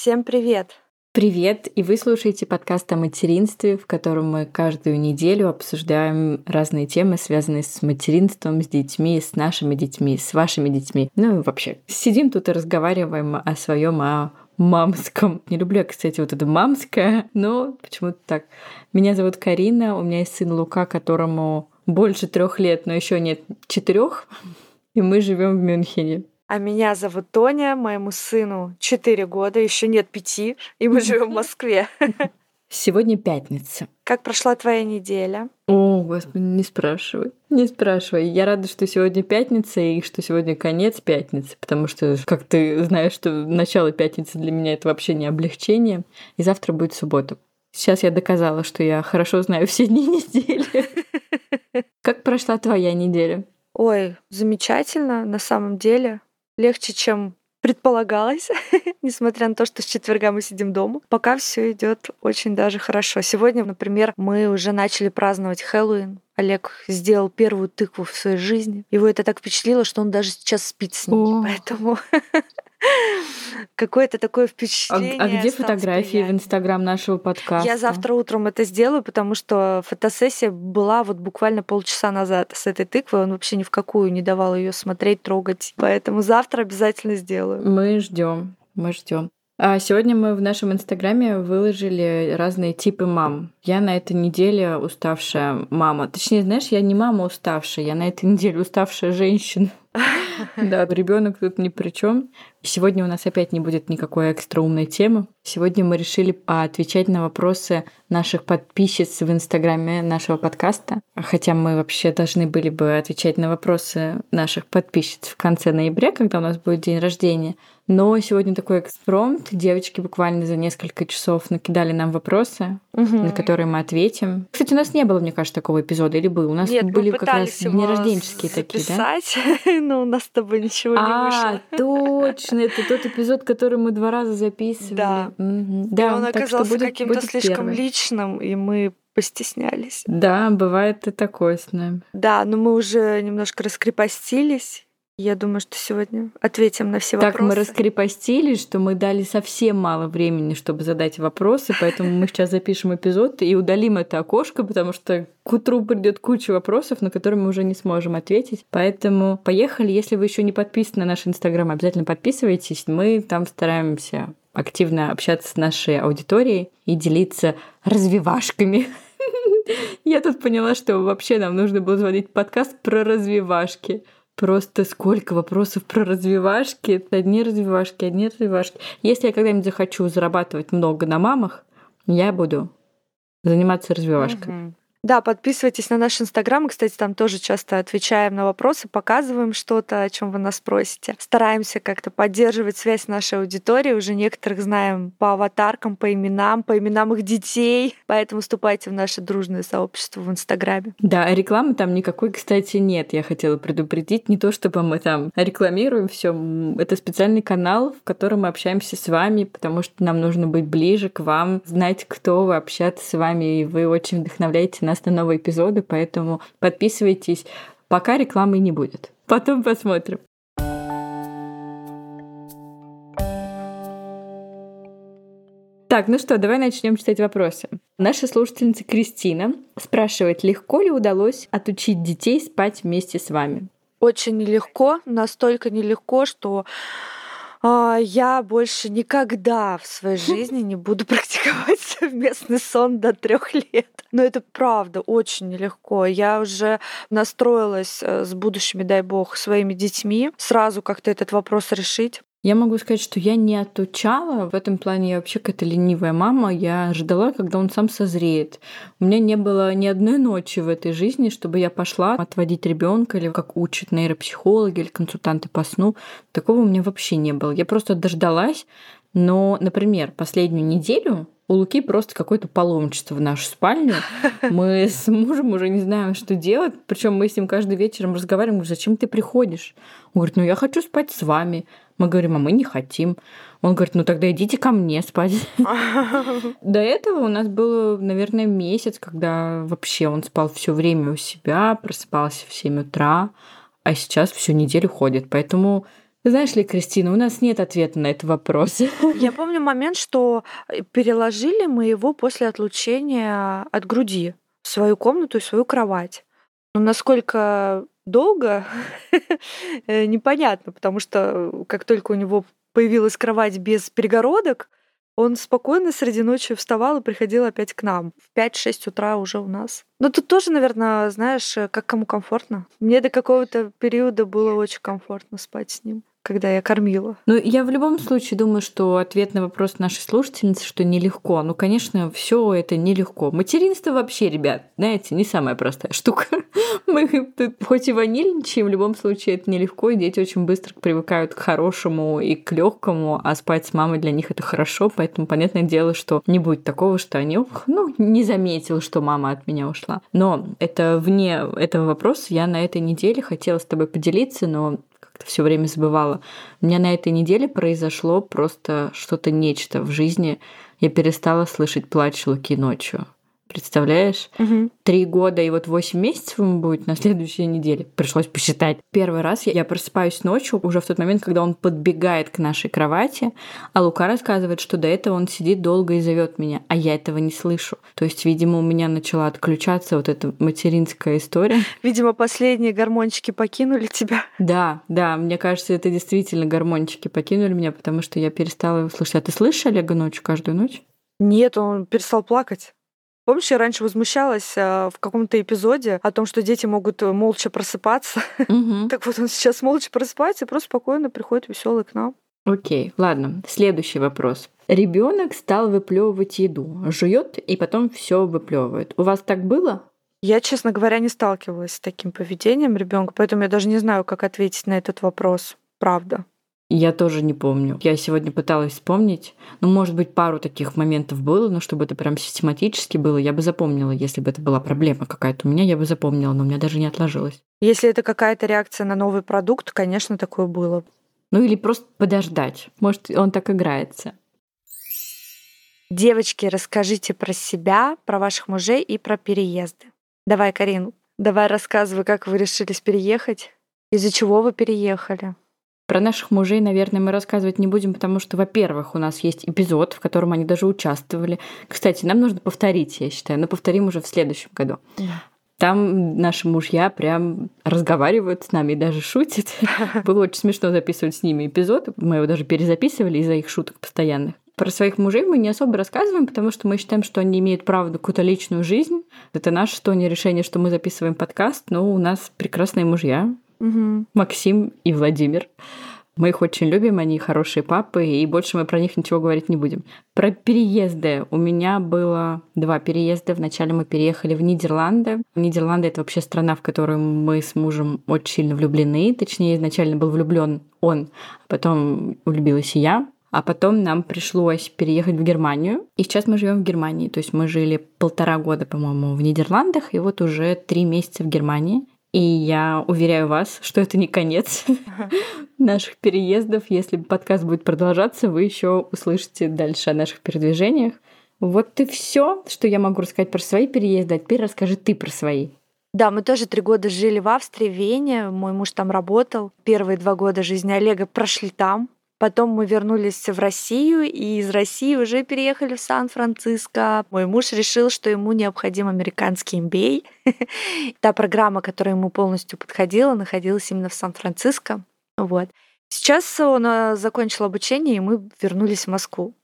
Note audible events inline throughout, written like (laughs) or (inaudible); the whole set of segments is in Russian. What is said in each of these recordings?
Всем привет! Привет! И вы слушаете подкаст о материнстве, в котором мы каждую неделю обсуждаем разные темы, связанные с материнством, с детьми, с нашими детьми, с вашими детьми. Ну и вообще, сидим тут и разговариваем о своем, о мамском. Не люблю, кстати, вот это мамское, но почему-то так. Меня зовут Карина, у меня есть сын Лука, которому больше трех лет, но еще нет четырех, и мы живем в Мюнхене. А меня зовут Тоня, моему сыну 4 года, еще нет пяти, и мы живем в Москве. Сегодня пятница. Как прошла твоя неделя? О, господи, не спрашивай. Не спрашивай. Я рада, что сегодня пятница и что сегодня конец пятницы, потому что, как ты знаешь, что начало пятницы для меня это вообще не облегчение. И завтра будет суббота. Сейчас я доказала, что я хорошо знаю все дни недели. (laughs) Как прошла твоя неделя? Ой, замечательно, на самом деле легче, чем предполагалось, (laughs) несмотря на то, что с четверга мы сидим дома. Пока все идет очень даже хорошо. Сегодня, например, мы уже начали праздновать Хэллоуин. Олег сделал первую тыкву в своей жизни. Его это так впечатлило, что он даже сейчас спит с ней. О. Поэтому (laughs) какое-то такое впечатление. А, а где фотографии в Инстаграм нашего подкаста? Я завтра утром это сделаю, потому что фотосессия была вот буквально полчаса назад с этой тыквой. Он вообще ни в какую не давал ее смотреть, трогать. Поэтому завтра обязательно сделаю. Мы ждем, мы ждем. А сегодня мы в нашем инстаграме выложили разные типы мам. Я на этой неделе уставшая мама. Точнее, знаешь, я не мама уставшая, я на этой неделе уставшая женщина. (laughs) Да, (laughs) ребенок тут ни при чем. Сегодня у нас опять не будет никакой экстраумной темы. Сегодня мы решили отвечать на вопросы наших подписчиц в инстаграме нашего подкаста. Хотя мы вообще должны были бы отвечать на вопросы наших подписчиц в конце ноября, когда у нас будет день рождения. Но сегодня такой экспромт. Девочки буквально за несколько часов накидали нам вопросы, угу. на которые мы ответим. Кстати, у нас не было, мне кажется, такого эпизода. Или был? У нас Нет, были как раз днерожденческие такие, да? (laughs) но у нас тобой ничего не вышло. А, точно, это тот эпизод, который мы два раза записывали. Да. Да, он оказался каким-то слишком личным, и мы постеснялись. Да, бывает и такое с нами. Да, но мы уже немножко раскрепостились я думаю, что сегодня ответим на все так вопросы. Так мы раскрепостились, что мы дали совсем мало времени, чтобы задать вопросы, поэтому мы сейчас запишем эпизод и удалим это окошко, потому что к утру придет куча вопросов, на которые мы уже не сможем ответить. Поэтому поехали. Если вы еще не подписаны на наш Инстаграм, обязательно подписывайтесь. Мы там стараемся активно общаться с нашей аудиторией и делиться развивашками. (laughs) Я тут поняла, что вообще нам нужно было звонить подкаст про развивашки. Просто сколько вопросов про развивашки. Одни развивашки, одни развивашки. Если я когда-нибудь захочу зарабатывать много на мамах, я буду заниматься развивашкой. Угу. Да, подписывайтесь на наш Инстаграм. Кстати, там тоже часто отвечаем на вопросы, показываем что-то, о чем вы нас просите. Стараемся как-то поддерживать связь с нашей аудиторией. Уже некоторых знаем по аватаркам, по именам, по именам их детей. Поэтому вступайте в наше дружное сообщество в Инстаграме. Да, рекламы там никакой, кстати, нет. Я хотела предупредить. Не то, чтобы мы там рекламируем все. Это специальный канал, в котором мы общаемся с вами, потому что нам нужно быть ближе к вам, знать, кто вы, общаться с вами. И вы очень вдохновляете нас на новые эпизоды, поэтому подписывайтесь. Пока рекламы не будет. Потом посмотрим. Так, ну что, давай начнем читать вопросы. Наша слушательница Кристина спрашивает, легко ли удалось отучить детей спать вместе с вами? Очень нелегко, настолько нелегко, что я больше никогда в своей жизни не буду (laughs) практиковать совместный сон до трех лет. Но это правда очень нелегко. Я уже настроилась э, с будущими, дай бог, своими детьми сразу как-то этот вопрос решить. Я могу сказать, что я не отучала. В этом плане я вообще какая-то ленивая мама. Я ждала, когда он сам созреет. У меня не было ни одной ночи в этой жизни, чтобы я пошла отводить ребенка или как учат нейропсихологи или консультанты по сну. Такого у меня вообще не было. Я просто дождалась. Но, например, последнюю неделю у Луки просто какое-то паломничество в нашу спальню. (laughs) Мы с мужем уже не знаем, что делать. Причем мы с ним каждый вечером разговариваем, говорю, зачем ты приходишь? Он говорит, ну я хочу спать с вами. Мы говорим, а мы не хотим. Он говорит, ну тогда идите ко мне спать. (laughs) До этого у нас был, наверное, месяц, когда вообще он спал все время у себя, просыпался в 7 утра, а сейчас всю неделю ходит. Поэтому Знаешь ли, Кристина, у нас нет ответа на этот вопрос. (laughs) Я помню момент, что э, переложили мы его после отлучения от груди в свою комнату и свою кровать. Но насколько долго, (laughs) э, непонятно, потому что э, как только у него появилась кровать без перегородок, он спокойно среди ночи вставал и приходил опять к нам. В 5-6 утра уже у нас. Но тут тоже, наверное, знаешь, как кому комфортно. Мне до какого-то периода было очень комфортно спать с ним когда я кормила. Ну, я в любом случае думаю, что ответ на вопрос нашей слушательницы, что нелегко. Ну, конечно, все это нелегко. Материнство вообще, ребят, знаете, не самая простая штука. (laughs) Мы тут хоть и ванильничаем, в любом случае это нелегко, и дети очень быстро привыкают к хорошему и к легкому, а спать с мамой для них это хорошо, поэтому понятное дело, что не будет такого, что они, ну, не заметил, что мама от меня ушла. Но это вне этого вопроса. Я на этой неделе хотела с тобой поделиться, но все время забывала. У меня на этой неделе произошло просто что-то нечто в жизни. Я перестала слышать плач Луки ночью. Представляешь? Угу. Три года и вот восемь месяцев ему будет на следующей неделе. Пришлось посчитать. Первый раз я просыпаюсь ночью, уже в тот момент, когда он подбегает к нашей кровати, а Лука рассказывает, что до этого он сидит долго и зовет меня, а я этого не слышу. То есть, видимо, у меня начала отключаться вот эта материнская история. Видимо, последние гормончики покинули тебя. Да, да, мне кажется, это действительно гормончики покинули меня, потому что я перестала его слышать. А ты слышишь Олега ночью, каждую ночь? Нет, он перестал плакать. Помнишь, я раньше возмущалась а, в каком-то эпизоде о том, что дети могут э, молча просыпаться. Угу. (laughs) так вот он сейчас молча просыпается и просто спокойно приходит веселый к нам. Окей, ладно. Следующий вопрос. Ребенок стал выплевывать еду, жует и потом все выплевывает. У вас так было? Я, честно говоря, не сталкивалась с таким поведением ребенка, поэтому я даже не знаю, как ответить на этот вопрос. Правда. Я тоже не помню. Я сегодня пыталась вспомнить. Ну, может быть, пару таких моментов было, но чтобы это прям систематически было, я бы запомнила. Если бы это была проблема какая-то у меня, я бы запомнила, но у меня даже не отложилось. Если это какая-то реакция на новый продукт, конечно, такое было. Ну или просто подождать. Может, он так играется. Девочки, расскажите про себя, про ваших мужей и про переезды. Давай, Карин, давай рассказывай, как вы решились переехать, из-за чего вы переехали. Про наших мужей, наверное, мы рассказывать не будем, потому что, во-первых, у нас есть эпизод, в котором они даже участвовали. Кстати, нам нужно повторить, я считаю, но повторим уже в следующем году. Там наши мужья прям разговаривают с нами и даже шутят. (laughs) Было очень смешно записывать с ними эпизод. Мы его даже перезаписывали из-за их шуток постоянных. Про своих мужей мы не особо рассказываем, потому что мы считаем, что они имеют право на какую-то личную жизнь. Это наше что не решение, что мы записываем подкаст, но у нас прекрасные мужья, Угу. Максим и Владимир. Мы их очень любим, они хорошие папы, и больше мы про них ничего говорить не будем. Про переезды. У меня было два переезда. Вначале мы переехали в Нидерланды. Нидерланды — это вообще страна, в которую мы с мужем очень сильно влюблены. Точнее, изначально был влюблен он, а потом влюбилась и я. А потом нам пришлось переехать в Германию. И сейчас мы живем в Германии. То есть мы жили полтора года, по-моему, в Нидерландах, и вот уже три месяца в Германии. И я уверяю вас, что это не конец (laughs) наших переездов. Если подкаст будет продолжаться, вы еще услышите дальше о наших передвижениях. Вот и все, что я могу рассказать про свои переезды. А теперь расскажи ты про свои. Да, мы тоже три года жили в Австрии, в Вене. Мой муж там работал. Первые два года жизни Олега прошли там. Потом мы вернулись в Россию, и из России уже переехали в Сан-Франциско. Мой муж решил, что ему необходим американский MBA. (laughs) Та программа, которая ему полностью подходила, находилась именно в Сан-Франциско. Вот. Сейчас он закончил обучение, и мы вернулись в Москву.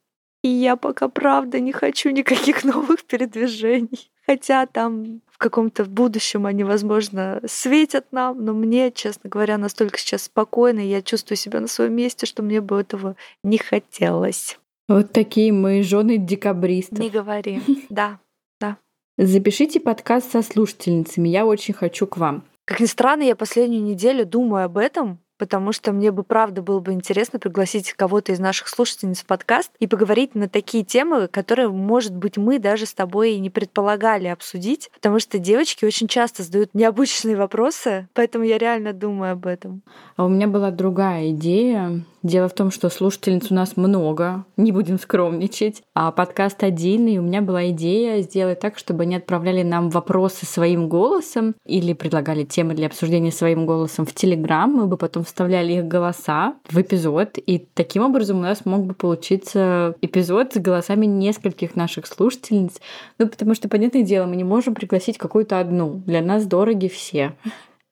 И я пока, правда, не хочу никаких (laughs) новых передвижений. Хотя там в каком-то будущем они, возможно, светят нам, но мне, честно говоря, настолько сейчас спокойно, и я чувствую себя на своем месте, что мне бы этого не хотелось. Вот такие мы жены декабристов. Не говори, (laughs) да, да. Запишите подкаст со слушательницами, я очень хочу к вам. Как ни странно, я последнюю неделю думаю об этом, потому что мне бы правда было бы интересно пригласить кого-то из наших слушательниц в подкаст и поговорить на такие темы, которые, может быть, мы даже с тобой и не предполагали обсудить, потому что девочки очень часто задают необычные вопросы, поэтому я реально думаю об этом. А у меня была другая идея. Дело в том, что слушательниц у нас много, не будем скромничать, а подкаст один, и у меня была идея сделать так, чтобы они отправляли нам вопросы своим голосом или предлагали темы для обсуждения своим голосом в Телеграм, мы бы потом вставляли их голоса в эпизод, и таким образом у нас мог бы получиться эпизод с голосами нескольких наших слушательниц. Ну, потому что, понятное дело, мы не можем пригласить какую-то одну. Для нас дороги все.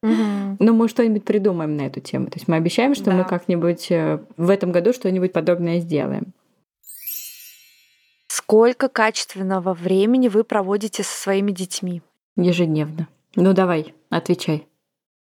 Но мы что-нибудь придумаем на эту тему. То есть мы обещаем, что да. мы как-нибудь э, в этом году что-нибудь подобное сделаем. Сколько качественного времени вы проводите со своими детьми? Ежедневно. Ну давай, отвечай.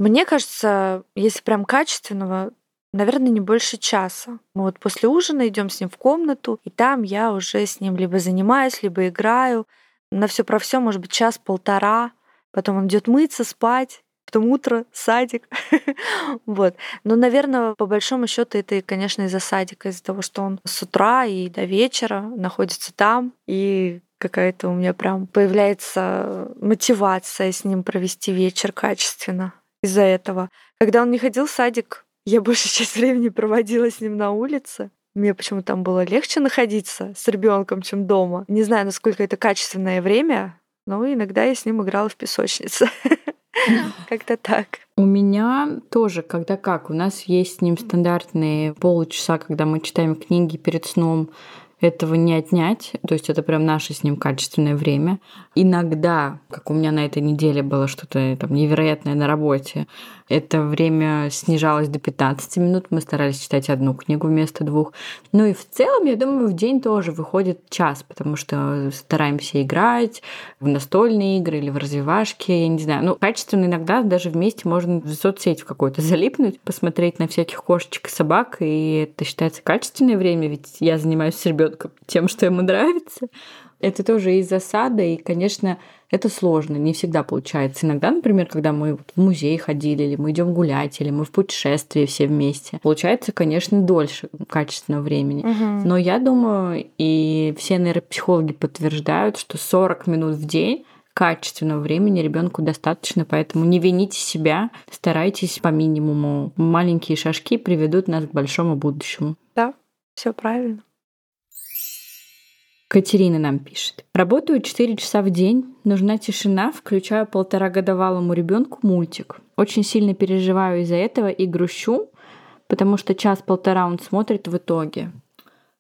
Мне кажется, если прям качественного, наверное, не больше часа. Мы вот после ужина идем с ним в комнату, и там я уже с ним либо занимаюсь, либо играю. На все про все, может быть, час-полтора. Потом он идет мыться, спать потом утро, садик. (laughs) вот. Но, наверное, по большому счету это, конечно, из-за садика, из-за того, что он с утра и до вечера находится там, и какая-то у меня прям появляется мотивация с ним провести вечер качественно из-за этого. Когда он не ходил в садик, я (laughs) большую часть времени проводила с ним на улице. Мне почему-то там было легче находиться с ребенком, чем дома. Не знаю, насколько это качественное время, но иногда я с ним играла в песочнице. (laughs) Как-то так. У меня тоже, когда как. У нас есть с ним стандартные полчаса, когда мы читаем книги перед сном, этого не отнять. То есть это прям наше с ним качественное время. Иногда, как у меня на этой неделе было что-то там невероятное на работе, это время снижалось до 15 минут. Мы старались читать одну книгу вместо двух. Ну и в целом, я думаю, в день тоже выходит час, потому что стараемся играть в настольные игры или в развивашки, я не знаю. Ну, качественно иногда даже вместе можно в соцсеть в какой-то залипнуть, посмотреть на всяких кошечек и собак, и это считается качественное время, ведь я занимаюсь с ребенком тем, что ему нравится это тоже из засада, и, конечно, это сложно, не всегда получается. Иногда, например, когда мы в музей ходили, или мы идем гулять, или мы в путешествии все вместе, получается, конечно, дольше качественного времени. Угу. Но я думаю, и все нейропсихологи подтверждают, что 40 минут в день качественного времени ребенку достаточно, поэтому не вините себя, старайтесь по минимуму. Маленькие шажки приведут нас к большому будущему. Да, все правильно. Катерина нам пишет. Работаю 4 часа в день, нужна тишина, включаю полторагодовалому ребенку мультик. Очень сильно переживаю из-за этого и грущу, потому что час-полтора он смотрит в итоге.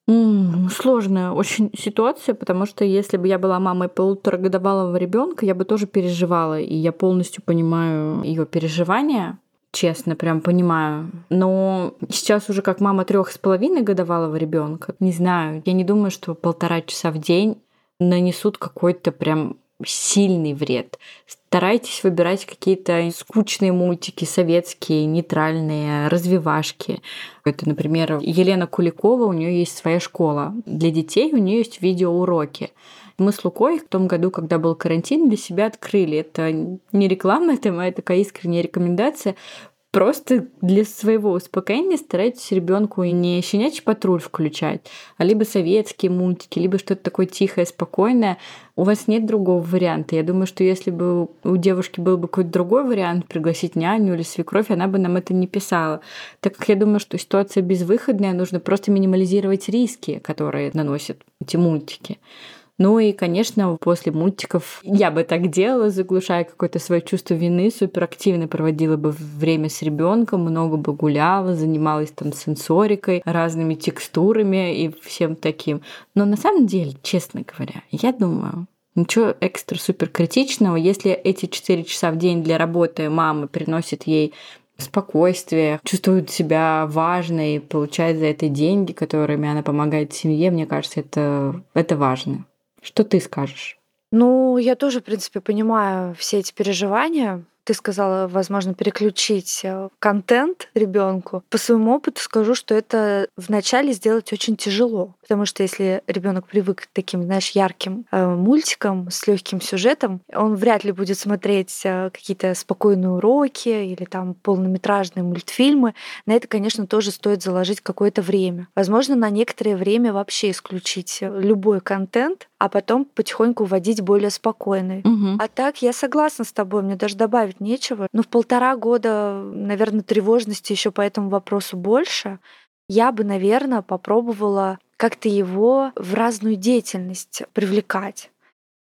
М-м, сложная очень ситуация, потому что если бы я была мамой полуторагодовалого ребенка, я бы тоже переживала, и я полностью понимаю ее переживания честно, прям понимаю. Но сейчас уже как мама трех с половиной годовалого ребенка, не знаю, я не думаю, что полтора часа в день нанесут какой-то прям сильный вред. Старайтесь выбирать какие-то скучные мультики, советские, нейтральные, развивашки. Это, например, Елена Куликова, у нее есть своя школа. Для детей у нее есть видеоуроки. Мы с Лукой в том году, когда был карантин, для себя открыли. Это не реклама, это моя такая искренняя рекомендация просто для своего успокоения старайтесь ребенку не щенячий патруль включать, а либо советские мультики, либо что-то такое тихое, спокойное. У вас нет другого варианта. Я думаю, что если бы у девушки был бы какой-то другой вариант, пригласить няню или свекровь, она бы нам это не писала. Так как я думаю, что ситуация безвыходная, нужно просто минимализировать риски, которые наносят эти мультики. Ну и, конечно, после мультиков я бы так делала, заглушая какое-то свое чувство вины, суперактивно проводила бы время с ребенком, много бы гуляла, занималась там сенсорикой, разными текстурами и всем таким. Но на самом деле, честно говоря, я думаю, Ничего экстра-супер критичного, если эти 4 часа в день для работы мамы приносят ей спокойствие, чувствует себя важной, получает за это деньги, которыми она помогает семье, мне кажется, это, это важно. Что ты скажешь? Ну, я тоже, в принципе, понимаю все эти переживания ты сказала, возможно, переключить э, контент ребенку. По своему опыту скажу, что это вначале сделать очень тяжело, потому что если ребенок привык к таким, знаешь, ярким э, мультикам с легким сюжетом, он вряд ли будет смотреть э, какие-то спокойные уроки или там полнометражные мультфильмы. На это, конечно, тоже стоит заложить какое-то время. Возможно, на некоторое время вообще исключить любой контент, а потом потихоньку вводить более спокойный. Угу. А так я согласна с тобой, мне даже добавить нечего. Но в полтора года, наверное, тревожности еще по этому вопросу больше. Я бы, наверное, попробовала как-то его в разную деятельность привлекать.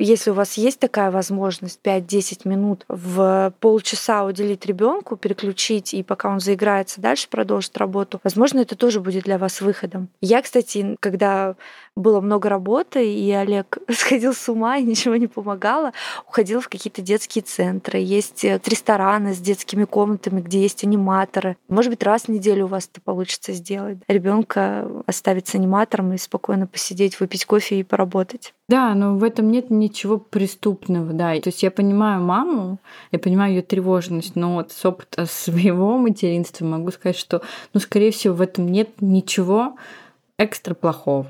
Если у вас есть такая возможность 5-10 минут в полчаса уделить ребенку, переключить, и пока он заиграется, дальше продолжит работу, возможно, это тоже будет для вас выходом. Я, кстати, когда было много работы, и Олег (laughs) сходил с ума, и ничего не помогало, уходила в какие-то детские центры. Есть э, рестораны с детскими комнатами, где есть аниматоры. Может быть, раз в неделю у вас это получится сделать. Ребенка оставить с аниматором и спокойно посидеть, выпить кофе и поработать. Да, но в этом нет ничего преступного, да. То есть я понимаю маму, я понимаю ее тревожность, но вот с опыта (laughs) своего материнства могу сказать, что, ну, скорее всего, в этом нет ничего экстра плохого.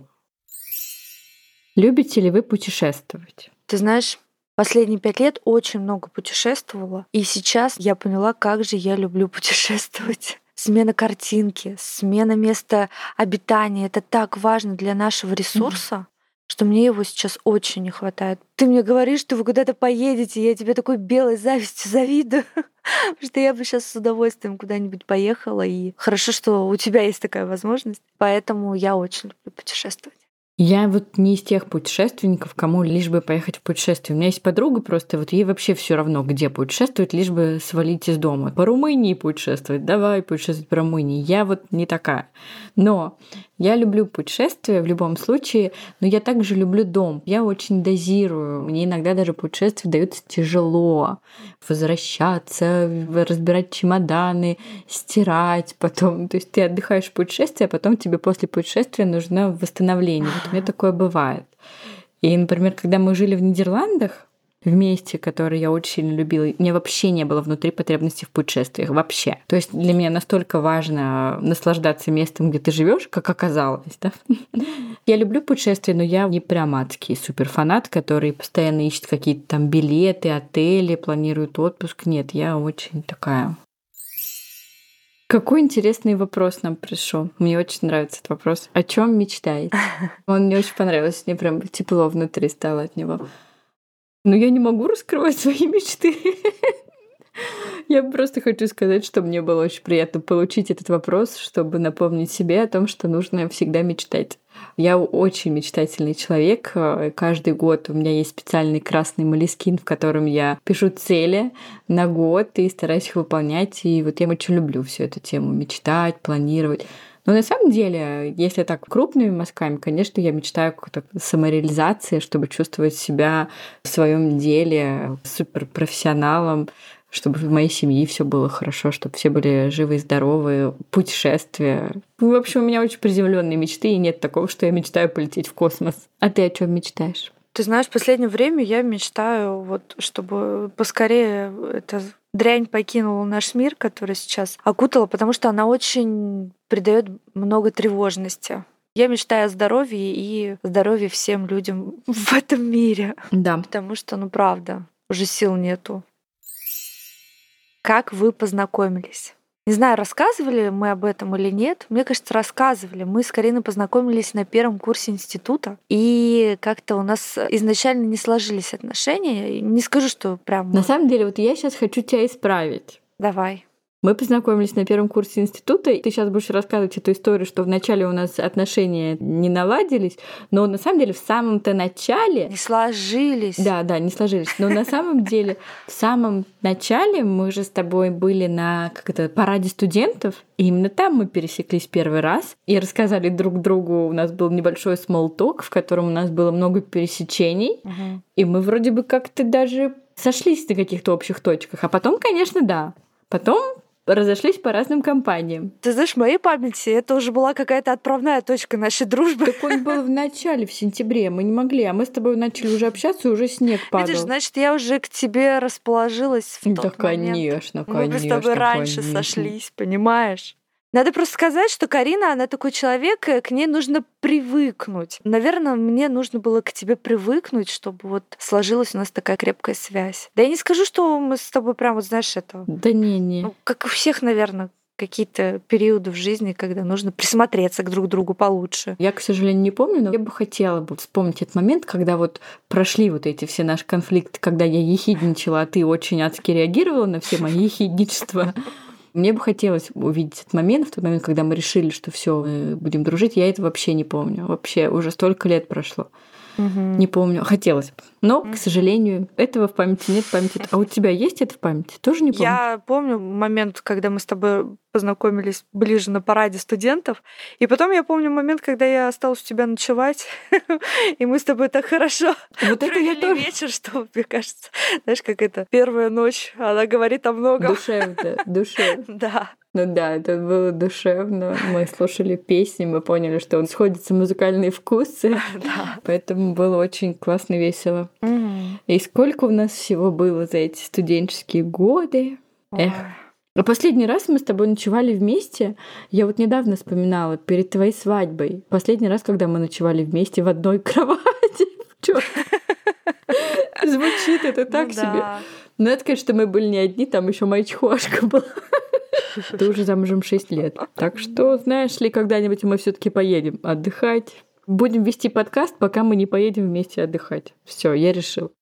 Любите ли вы путешествовать? Ты знаешь, последние пять лет очень много путешествовала, и сейчас я поняла, как же я люблю путешествовать. (laughs) Смена картинки, смена места обитания — это так важно для нашего ресурса. Что мне его сейчас очень не хватает. Ты мне говоришь, что вы куда-то поедете, я тебе такой белой завистью завидую, (laughs) что я бы сейчас с удовольствием куда-нибудь поехала, и хорошо, что у тебя есть такая возможность, поэтому я очень люблю путешествовать. Я вот не из тех путешественников, кому лишь бы поехать в путешествие. У меня есть подруга просто, вот ей вообще все равно, где путешествовать, лишь бы свалить из дома. По Румынии путешествовать, давай путешествовать по Румынии. Я вот не такая. Но я люблю путешествия в любом случае, но я также люблю дом. Я очень дозирую. Мне иногда даже путешествие дается тяжело. Возвращаться, разбирать чемоданы, стирать потом. То есть ты отдыхаешь в путешествии, а потом тебе после путешествия нужно восстановление. Меня такое бывает. И, например, когда мы жили в Нидерландах, вместе, который я очень сильно любила. Меня вообще не было внутри потребности в путешествиях. Вообще. То есть для меня настолько важно наслаждаться местом, где ты живешь, как оказалось. Да? (laughs) Я люблю путешествия, но я не прям адский суперфанат, который постоянно ищет какие-то там билеты, отели, планирует отпуск. Нет, я очень такая какой интересный вопрос нам пришел. Мне очень нравится этот вопрос. О чем мечтаете? (laughs) Он мне очень понравился. Мне прям тепло внутри стало от него. Но я не могу раскрывать свои мечты. (laughs) Я просто хочу сказать, что мне было очень приятно получить этот вопрос, чтобы напомнить себе о том, что нужно всегда мечтать. Я очень мечтательный человек. Каждый год у меня есть специальный красный молескин, в котором я пишу цели на год и стараюсь их выполнять. И вот я очень люблю всю эту тему мечтать, планировать. Но на самом деле, если так крупными мазками, конечно, я мечтаю о какой-то самореализации, чтобы чувствовать себя в своем деле суперпрофессионалом, чтобы в моей семье все было хорошо, чтобы все были живы и здоровы, путешествия. В общем, у меня очень приземленные мечты, и нет такого, что я мечтаю полететь в космос. А ты о чем мечтаешь? Ты знаешь, в последнее время я мечтаю, вот, чтобы поскорее это дрянь покинула наш мир, который сейчас окутала, потому что она очень придает много тревожности. Я мечтаю о здоровье и здоровье всем людям (laughs) в этом мире. Да. Потому что, ну правда, уже сил нету. Как вы познакомились? Не знаю, рассказывали мы об этом или нет. Мне кажется, рассказывали. Мы с Кариной познакомились на первом курсе института, и как-то у нас изначально не сложились отношения. Не скажу, что прям... На самом деле, вот я сейчас хочу тебя исправить. Давай. Мы познакомились на первом курсе института. и Ты сейчас будешь рассказывать эту историю, что вначале у нас отношения не наладились, но на самом деле в самом-то начале... Не сложились. Да, да, не сложились. Но на самом (laughs) деле в самом начале мы же с тобой были на как это, параде студентов, и именно там мы пересеклись первый раз и рассказали друг другу. У нас был небольшой small talk, в котором у нас было много пересечений, Угу. и мы вроде бы как-то даже сошлись на каких-то общих точках. А потом, конечно, да. Потом разошлись по разным компаниям. Ты знаешь, в моей памяти это уже была какая-то отправная точка нашей дружбы. Так он был в начале, в сентябре, мы не могли, а мы с тобой начали уже общаться, и уже снег падал. Видишь, значит, я уже к тебе расположилась в тот да, момент. конечно, Мы конечно. бы с тобой раньше конечно. сошлись, понимаешь? Надо просто сказать, что Карина, она такой человек, э, к ней нужно привыкнуть. Наверное, мне нужно было к тебе привыкнуть, чтобы вот сложилась у нас такая крепкая связь. Да я не скажу, что мы с тобой прям, вот знаешь, это... Да не-не. Ну, как у всех, наверное, какие-то периоды в жизни, когда нужно присмотреться к друг другу получше. Я, к сожалению, не помню, но я бы хотела бы вспомнить этот момент, когда вот прошли вот эти все наши конфликты, когда я ехидничала, а ты очень адски реагировала на все мои ехидничества. Мне бы хотелось увидеть этот момент, в тот момент, когда мы решили, что все, будем дружить. Я это вообще не помню. Вообще уже столько лет прошло. Не помню. Хотелось бы. Но, к сожалению, этого в памяти нет памяти. А у тебя есть это в памяти? Тоже не помню. Я помню момент, когда мы с тобой познакомились ближе на параде студентов. И потом я помню момент, когда я осталась у тебя ночевать, (laughs) и мы с тобой так хорошо вот это я тоже. вечер, что, мне кажется, знаешь, как это, первая ночь, она говорит о многом. Душевно, душевно. (laughs) Да. Ну да, это было душевно. Мы слушали песни, мы поняли, что он сходятся музыкальные вкусы. (laughs) Поэтому было очень классно, весело. И сколько у нас всего было за эти студенческие годы. Эх. А последний раз мы с тобой ночевали вместе, я вот недавно вспоминала, перед твоей свадьбой. Последний раз, когда мы ночевали вместе в одной (laughs) кровати. (laughs) Звучит это так Ну себе. Но это, конечно, мы были не одни, там еще моя чехошка была. (laughs) Ты уже замужем 6 лет. Так что, знаешь ли, когда-нибудь мы все таки поедем отдыхать. Будем вести подкаст, пока мы не поедем вместе отдыхать. Все, я решил.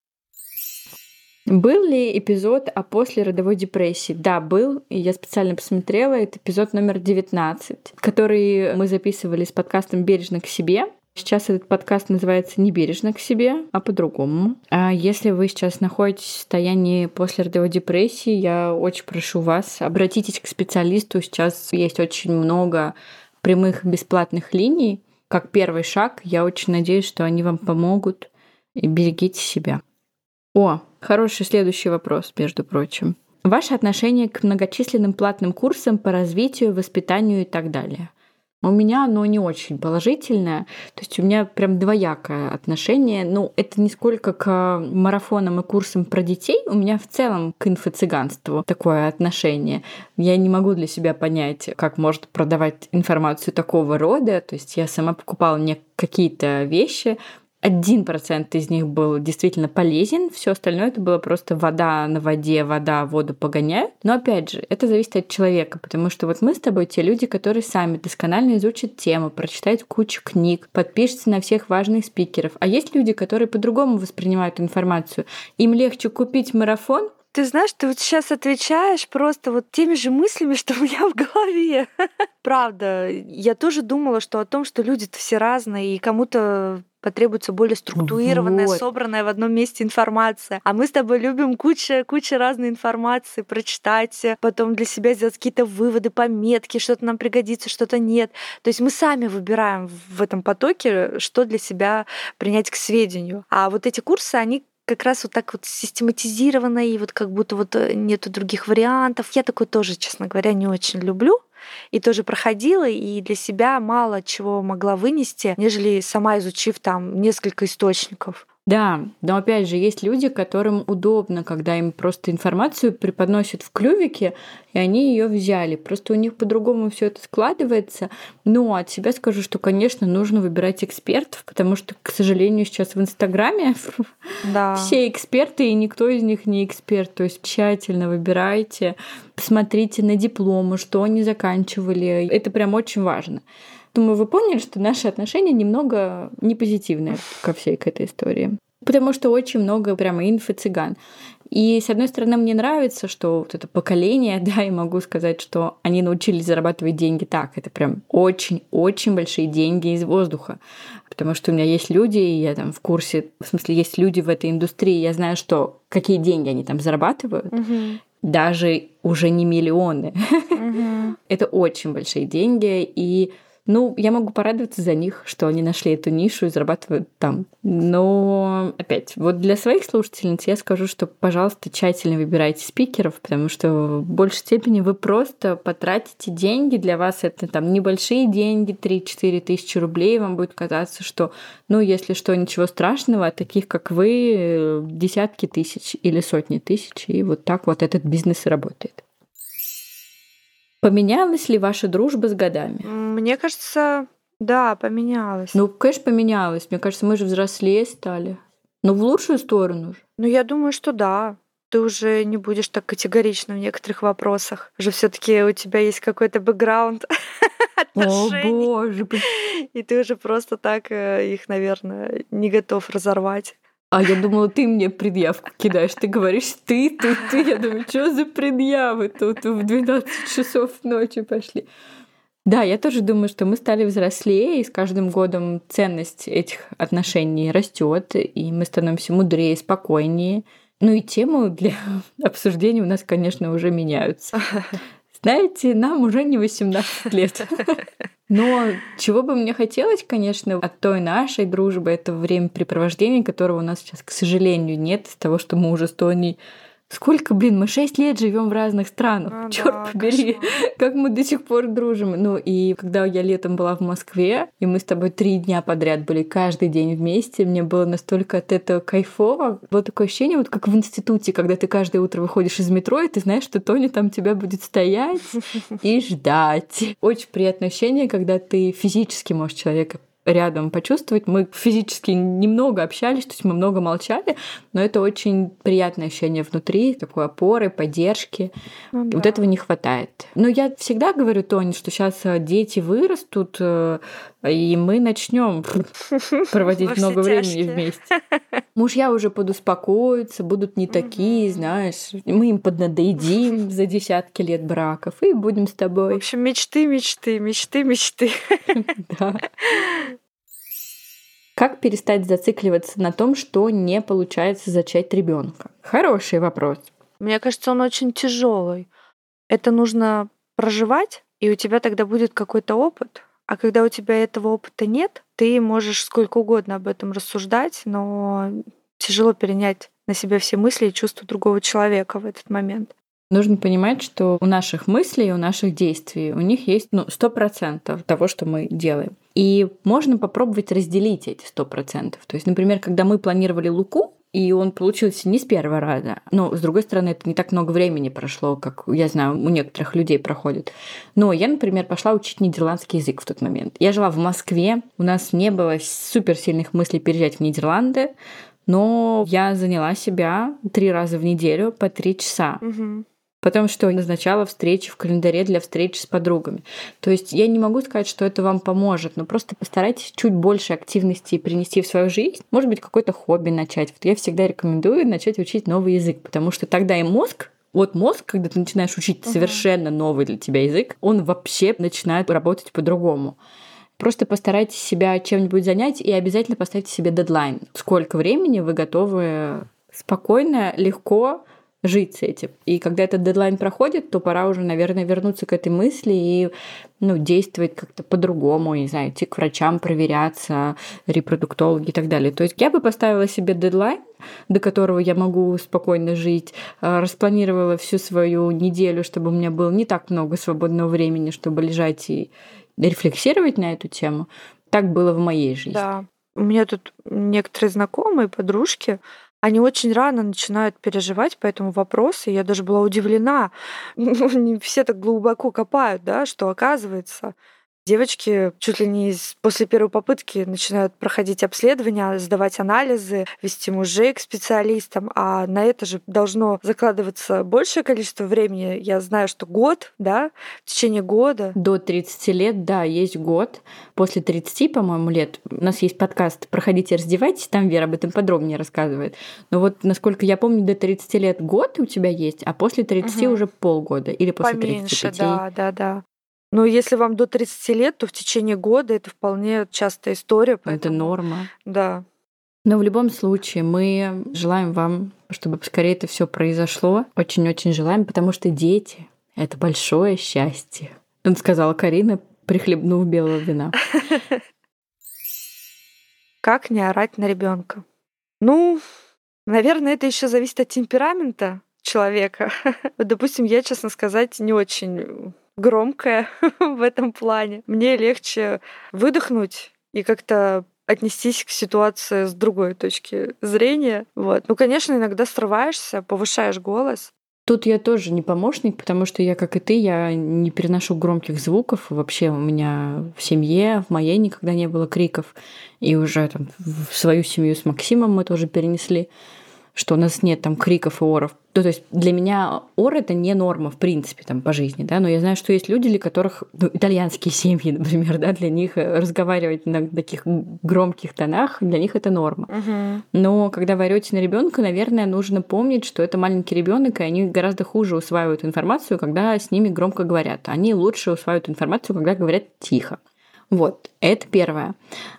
Был ли эпизод о послеродовой депрессии? Да, был. И я специально посмотрела. Это эпизод номер 19, который мы записывали с подкастом «Бережно к себе». Сейчас этот подкаст называется «Не бережно к себе», а по-другому. А если вы сейчас находитесь в состоянии послеродовой депрессии, я очень прошу вас, обратитесь к специалисту. Сейчас есть очень много прямых бесплатных линий. Как первый шаг, я очень надеюсь, что они вам помогут. И берегите себя. О, хороший следующий вопрос, между прочим. Ваше отношение к многочисленным платным курсам по развитию, воспитанию и так далее. У меня оно не очень положительное. То есть у меня прям двоякое отношение. Ну, это не сколько к марафонам и курсам про детей. У меня в целом к инфо-цыганству такое отношение. Я не могу для себя понять, как может продавать информацию такого рода. То есть я сама покупала не какие-то вещи, один процент из них был действительно полезен, все остальное это было просто вода на воде, вода воду погоняют. Но опять же, это зависит от человека, потому что вот мы с тобой те люди, которые сами досконально изучат тему, прочитают кучу книг, подпишутся на всех важных спикеров. А есть люди, которые по-другому воспринимают информацию. Им легче купить марафон, Ты знаешь, ты вот сейчас отвечаешь просто вот теми же мыслями, что у меня в голове. (laughs) Правда, я тоже думала, что о том, что люди-то все разные, и кому-то потребуется более структурированная, Вот. собранная в одном месте информация. А мы с тобой любим куча, куча разной информации прочитать, потом для себя сделать какие-то выводы, пометки, что-то нам пригодится, что-то нет. То есть мы сами выбираем в этом потоке, что для себя принять к сведению. А вот эти курсы, они как раз вот так вот систематизировано, и вот как будто вот нету других вариантов. Я такой тоже, честно говоря, не очень люблю. И тоже проходила, и для себя мало чего могла вынести, нежели сама изучив там несколько источников. Да, но опять же, есть люди, которым удобно, когда им просто информацию преподносят в клювике, и они ее взяли. Просто у них по-другому все это складывается. Но от себя скажу, что, конечно, нужно выбирать экспертов, потому что, к сожалению, сейчас в Инстаграме (laughs) Да. все эксперты, и никто из них не эксперт. То есть тщательно выбирайте, посмотрите на дипломы, что они заканчивали. Это прям очень важно. Думаю, вы поняли, что наши отношения немного не позитивные ко всей к этой истории. Потому что очень много прямо инфо-цыган. И, с одной стороны, мне нравится, что вот это поколение, (laughs) да, и могу сказать, что они научились зарабатывать деньги так. Это прям очень-очень большие деньги из воздуха. Потому что у меня есть люди, и я там в курсе, в смысле, есть люди в этой индустрии, я знаю, что какие деньги они там зарабатывают, Мгм. даже уже не миллионы. Мгм. (laughs) Это очень большие деньги, и ну, я могу порадоваться за них, что они нашли эту нишу и зарабатывают там. Но, опять, вот для своих слушательниц я скажу, что, пожалуйста, тщательно выбирайте спикеров, потому что в большей степени вы просто потратите деньги. Для вас это там небольшие деньги, 3-4 тысячи рублей. Вам будет казаться, что, ну, если что, ничего страшного, а таких, как вы, десятки тысяч или сотни тысяч. И вот так вот этот бизнес и работает. Поменялась ли ваша дружба с годами? Мне кажется, да, поменялось. Ну, конечно, поменялась. Мне кажется, мы же взрослее стали. Но в лучшую сторону же. Ну, я думаю, что да. Ты уже не будешь так категорично в некоторых вопросах. Уже все-таки у тебя есть какой-то бэкграунд (laughs) О, боже. И ты уже просто так э, их, наверное, не готов разорвать. А я думала, ты мне предъявку кидаешь. Ты говоришь, ты, ты, ты. Я думаю, что за предъявы тут в 12 часов ночи пошли. Да, я тоже думаю, что мы стали взрослее, и с каждым годом ценность этих отношений растет, и мы становимся мудрее, спокойнее. Ну и темы для (laughs) обсуждения у нас, конечно, уже меняются. (laughs) Знаете, нам уже не 18 лет. (laughs) Но чего бы мне хотелось, конечно, от той нашей дружбы, это времяпрепровождения, которого у нас сейчас, к сожалению, нет, из того, что мы уже с Тоней Сколько, блин, мы шесть лет живем в разных странах. А, Черт да, побери, кошмар. как мы до сих пор дружим. Ну и когда я летом была в Москве, и мы с тобой три дня подряд были каждый день вместе, мне было настолько от этого кайфово. Было такое ощущение, вот как в институте, когда ты каждое утро выходишь из метро, и ты знаешь, что Тоня там тебя будет стоять (laughs) и ждать. Очень приятное ощущение, когда ты физически можешь человека рядом почувствовать. Мы физически немного общались, то есть мы много молчали, но это очень приятное ощущение внутри, такой опоры, поддержки. Ну, да. Вот этого не хватает. Но я всегда говорю, Тони, что сейчас э, дети вырастут, э, и мы начнем (laughs) проводить много времени вместе. (laughs) Мужья уже подуспокоятся, будут не такие, знаешь. Мы им поднадоедим (laughs) за десятки лет браков и будем с тобой. В общем, мечты, мечты, мечты, мечты. Да. Как перестать зацикливаться на том, что не получается зачать ребенка? Хороший вопрос. Мне кажется, он очень тяжелый. Это нужно проживать, и у тебя тогда будет какой-то опыт. А когда у тебя этого опыта нет, ты можешь сколько угодно об этом рассуждать, но тяжело перенять на себя все мысли и чувства другого человека в этот момент. Нужно понимать, что у наших мыслей, у наших действий, у них есть ну, 100% того, что мы делаем. И можно попробовать разделить эти 100%. То есть, например, когда мы планировали Луку, и он получился не с первого раза. Но, с другой стороны, это не так много времени прошло, как, я знаю, у некоторых людей проходит. Но я, например, пошла учить нидерландский язык в тот момент. Я жила в Москве, у нас не было суперсильных мыслей переезжать в Нидерланды, но я заняла себя три раза в неделю по три часа. Угу потому что назначала встречи в календаре для встреч с подругами. То есть я не могу сказать, что это вам поможет, но просто постарайтесь чуть больше активности принести в свою жизнь. Может быть, какое-то хобби начать. Вот я всегда рекомендую начать учить новый язык, потому что тогда и мозг вот мозг, когда ты начинаешь учить uh-huh. совершенно новый для тебя язык, он вообще начинает работать по-другому. Просто постарайтесь себя чем-нибудь занять и обязательно поставьте себе дедлайн. Сколько времени вы готовы спокойно, легко жить с этим. И когда этот дедлайн проходит, то пора уже, наверное, вернуться к этой мысли и ну, действовать как-то по-другому, не знаю, идти к врачам, проверяться, репродуктологи и так далее. То есть я бы поставила себе дедлайн, до которого я могу спокойно жить, а, распланировала всю свою неделю, чтобы у меня было не так много свободного времени, чтобы лежать и рефлексировать на эту тему. Так было в моей жизни. Да. У меня тут некоторые знакомые, подружки, они очень рано начинают переживать по этому вопросу. Я даже была удивлена. (laughs) Ну, все так глубоко копают, да, что оказывается, Девочки чуть ли не после первой попытки начинают проходить обследования, сдавать анализы, вести мужей к специалистам, а на это же должно закладываться большее количество времени. Я знаю, что год, да, в течение года. До 30 лет, да, есть год. После 30, по-моему, лет у нас есть подкаст «Проходите, раздевайтесь», там Вера об этом подробнее рассказывает. Но вот, насколько я помню, до 30 лет год у тебя есть, а после 30 угу. уже полгода или после Поменьше, 35. да, да, да. Но если вам до 30 лет, то в течение года это вполне частая история. Поэтому... Это норма. Да. Но в любом случае мы желаем вам, чтобы поскорее это все произошло. Очень-очень желаем, потому что дети — это большое счастье. Он сказала Карина, прихлебнув белого вина. (laughs) Как не орать на ребенка? Ну, наверное, это еще зависит от темперамента человека. (laughs) Допустим, я, честно сказать, не очень громкая (laughs) в этом плане. Мне легче выдохнуть и как-то отнестись к ситуации с другой точки зрения. Вот. Ну, конечно, иногда срываешься, повышаешь голос. Тут я тоже не помощник, потому что я, как и ты, я не переношу громких звуков. Вообще у меня в семье, в моей никогда не было криков. И уже там в свою семью с Максимом мы тоже перенесли что у нас нет там криков и оров. Ну, то есть для меня ор это не норма, в принципе, там, по жизни, да, но я знаю, что есть люди, для которых, ну, итальянские семьи, (laughs) например, да, для них разговаривать на таких громких тонах, для них это норма. Угу. Но когда вы орете на ребенка, наверное, нужно помнить, что это маленький ребенок, и они гораздо хуже усваивают информацию, когда с ними громко говорят. Они лучше усваивают информацию, когда говорят тихо. Вот, это первое.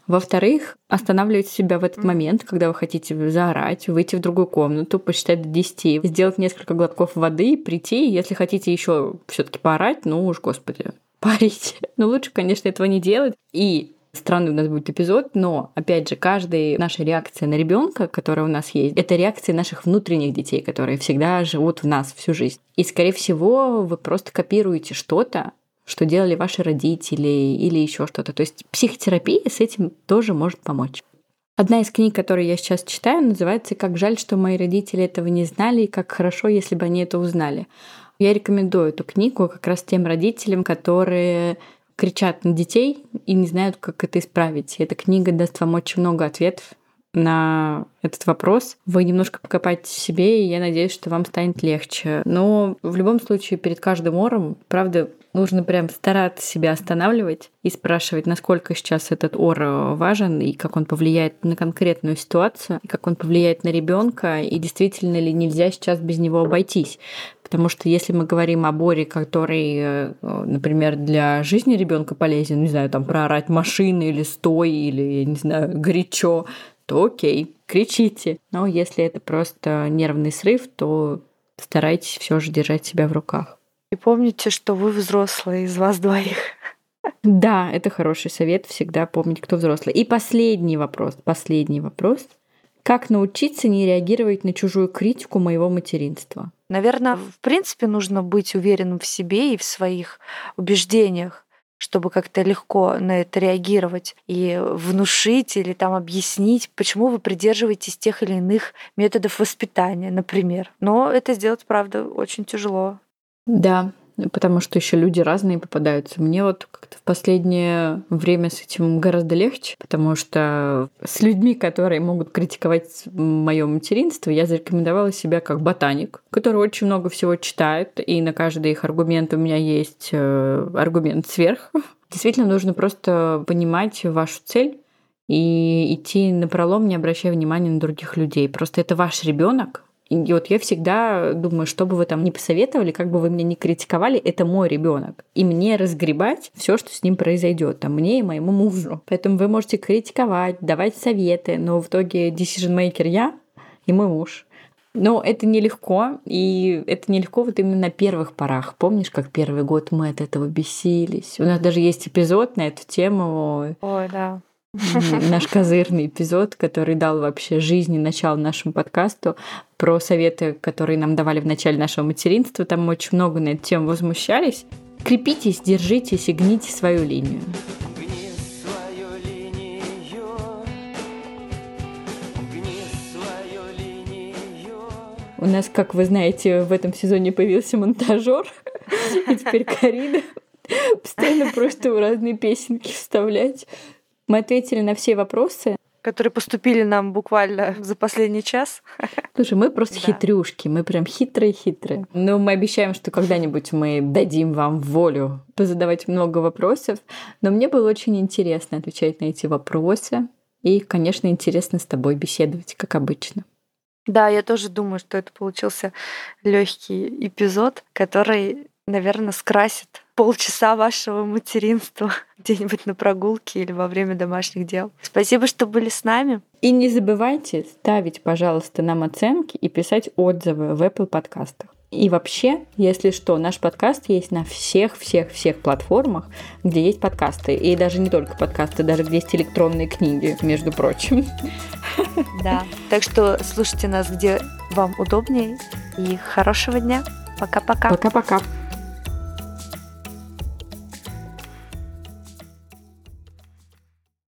Во-вторых, останавливать себя в этот момент, когда вы хотите заорать, выйти в другую комнату, посчитать до 10, сделать несколько глотков воды, прийти, если хотите еще все таки поорать, ну уж, господи, (laughs) парите. Но лучше, конечно, этого не делать. И Странный у нас будет эпизод, но, опять же, каждая наша реакция на ребенка, которая у нас есть, это реакция наших внутренних детей, которые всегда живут в нас всю жизнь. И, скорее всего, вы просто копируете что-то, что делали ваши родители или еще что-то. То есть психотерапия с этим тоже может помочь. Одна из книг, которые я сейчас читаю, называется «Как жаль, что мои родители этого не знали, и как хорошо, если бы они это узнали». Я рекомендую эту книгу как раз тем родителям, которые кричат на детей и не знают, как это исправить. И эта книга даст вам очень много ответов на этот вопрос. Вы немножко покопайте в себе, и я надеюсь, что вам станет легче. Но в любом случае перед каждым ором, правда, нужно прям стараться себя останавливать и спрашивать, насколько сейчас этот ор важен и как он повлияет на конкретную ситуацию, и как он повлияет на ребенка, и действительно ли нельзя сейчас без него обойтись. Потому что если мы говорим о боре, который, э, например, для жизни ребенка полезен, не знаю, там проорать машины или стой, или, я не знаю, горячо, то окей, кричите. Но если это просто нервный срыв, то старайтесь все же держать себя в руках. И помните, что вы взрослые из вас двоих. Да, это хороший совет, всегда помнить, кто взрослый. И последний вопрос, последний вопрос. Как научиться не реагировать на чужую критику моего материнства? Наверное, в принципе, нужно быть уверенным в себе и в своих убеждениях чтобы как-то легко на это реагировать и внушить или там объяснить, почему вы придерживаетесь тех или иных методов воспитания, например. Но это сделать, правда, очень тяжело. Да, потому что еще люди разные попадаются. Мне вот как-то в последнее время с этим гораздо легче, потому что с людьми, которые могут критиковать мое материнство, я зарекомендовала себя как ботаник, который очень много всего читает, и на каждый их аргумент у меня есть э, аргумент сверх. (laughs) Действительно, нужно просто понимать вашу цель и идти на пролом, не обращая внимания на других людей. Просто это ваш ребенок, и вот я всегда думаю, что бы вы там ни посоветовали, как бы вы меня не критиковали, это мой ребенок. И мне разгребать все, что с ним произойдет, там, мне и моему мужу. Поэтому вы можете критиковать, давать советы, но в итоге decision maker я и мой муж. Но это нелегко, и это нелегко вот именно на первых порах. Помнишь, как первый год мы от этого бесились? У нас даже есть эпизод на эту тему. Ой, да наш козырный эпизод, который дал вообще жизнь и начало нашему подкасту, про советы, которые нам давали в начале нашего материнства. Там мы очень много на эту тему возмущались. Крепитесь, держитесь и гните свою линию. У нас, как вы знаете, в этом сезоне появился монтажер, и теперь Карина постоянно просто разные песенки вставлять. Мы ответили на все вопросы. Которые поступили нам буквально за последний час. Слушай, мы просто да. хитрюшки, мы прям хитрые-хитрые. Но мы обещаем, что когда-нибудь мы дадим вам волю позадавать много вопросов. Но мне было очень интересно отвечать на эти вопросы. И, конечно, интересно с тобой беседовать, как обычно. Да, я тоже думаю, что это получился легкий эпизод, который, наверное, скрасит полчаса вашего материнства (laughs) где-нибудь на прогулке или во время домашних дел. Спасибо, что были с нами. И не забывайте ставить, пожалуйста, нам оценки и писать отзывы в Apple подкастах. И вообще, если что, наш подкаст есть на всех-всех-всех платформах, где есть подкасты. И даже не только подкасты, даже где есть электронные книги, между прочим. (laughs) Да. Так что слушайте нас, где вам удобнее. И хорошего дня. Пока-пока. Пока-пока.